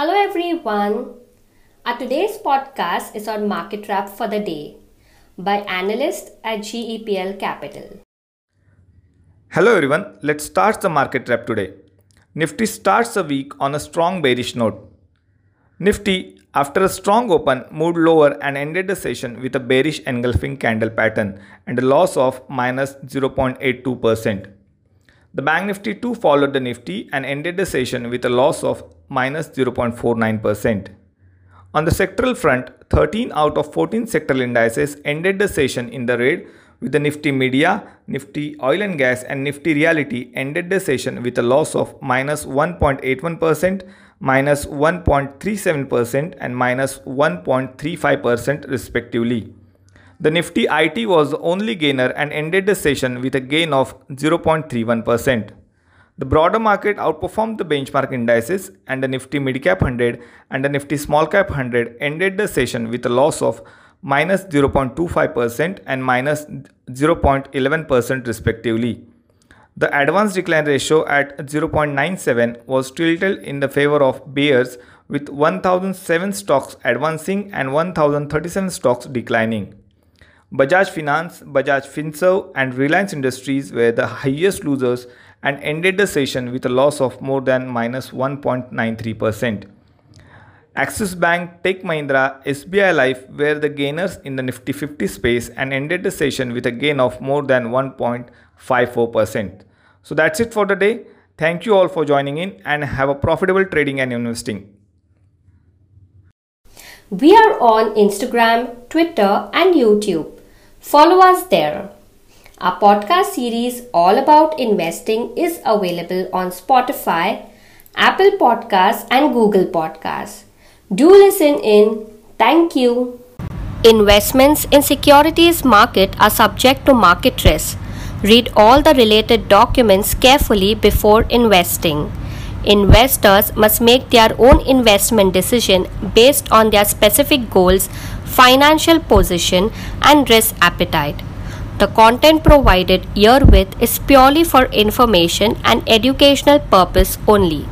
Hello everyone. Our today's podcast is on market wrap for the day by analyst at GEPL Capital. Hello everyone. Let's start the market wrap today. Nifty starts the week on a strong bearish note. Nifty after a strong open moved lower and ended the session with a bearish engulfing candle pattern and a loss of minus 0.82%. The Bank Nifty too followed the Nifty and ended the session with a loss of minus 0.49%. On the sectoral front, 13 out of 14 sectoral indices ended the session in the red with the Nifty Media, Nifty Oil and Gas and Nifty Realty ended the session with a loss of minus 1.81%, minus 1.37% and minus 1.35% respectively. The Nifty IT was the only gainer and ended the session with a gain of 0.31%. The broader market outperformed the benchmark indices and the Nifty Midcap 100 and the Nifty Small Cap 100 ended the session with a loss of minus 0.25% and minus 0.11% respectively. The advance decline ratio at 0.97 was tilted in the favor of bears with 1007 stocks advancing and 1037 stocks declining. Bajaj Finance, Bajaj Finserv and Reliance Industries were the highest losers and ended the session with a loss of more than minus 1.93%. Axis Bank, Tech Mahindra, SBI Life were the gainers in the Nifty 50 space and ended the session with a gain of more than 1.54%. So that's it for the day. Thank you all for joining in and have a profitable trading and investing. We are on Instagram, Twitter, and YouTube. Follow us there. Our podcast series all about investing is available on Spotify, Apple Podcasts, and Google Podcasts. Do listen in. Thank you. Investments in securities market are subject to market risk. Read all the related documents carefully before investing. Investors must make their own investment decision based on their specific goals, financial position, and risk appetite. The content provided herewith is purely for information and educational purpose only.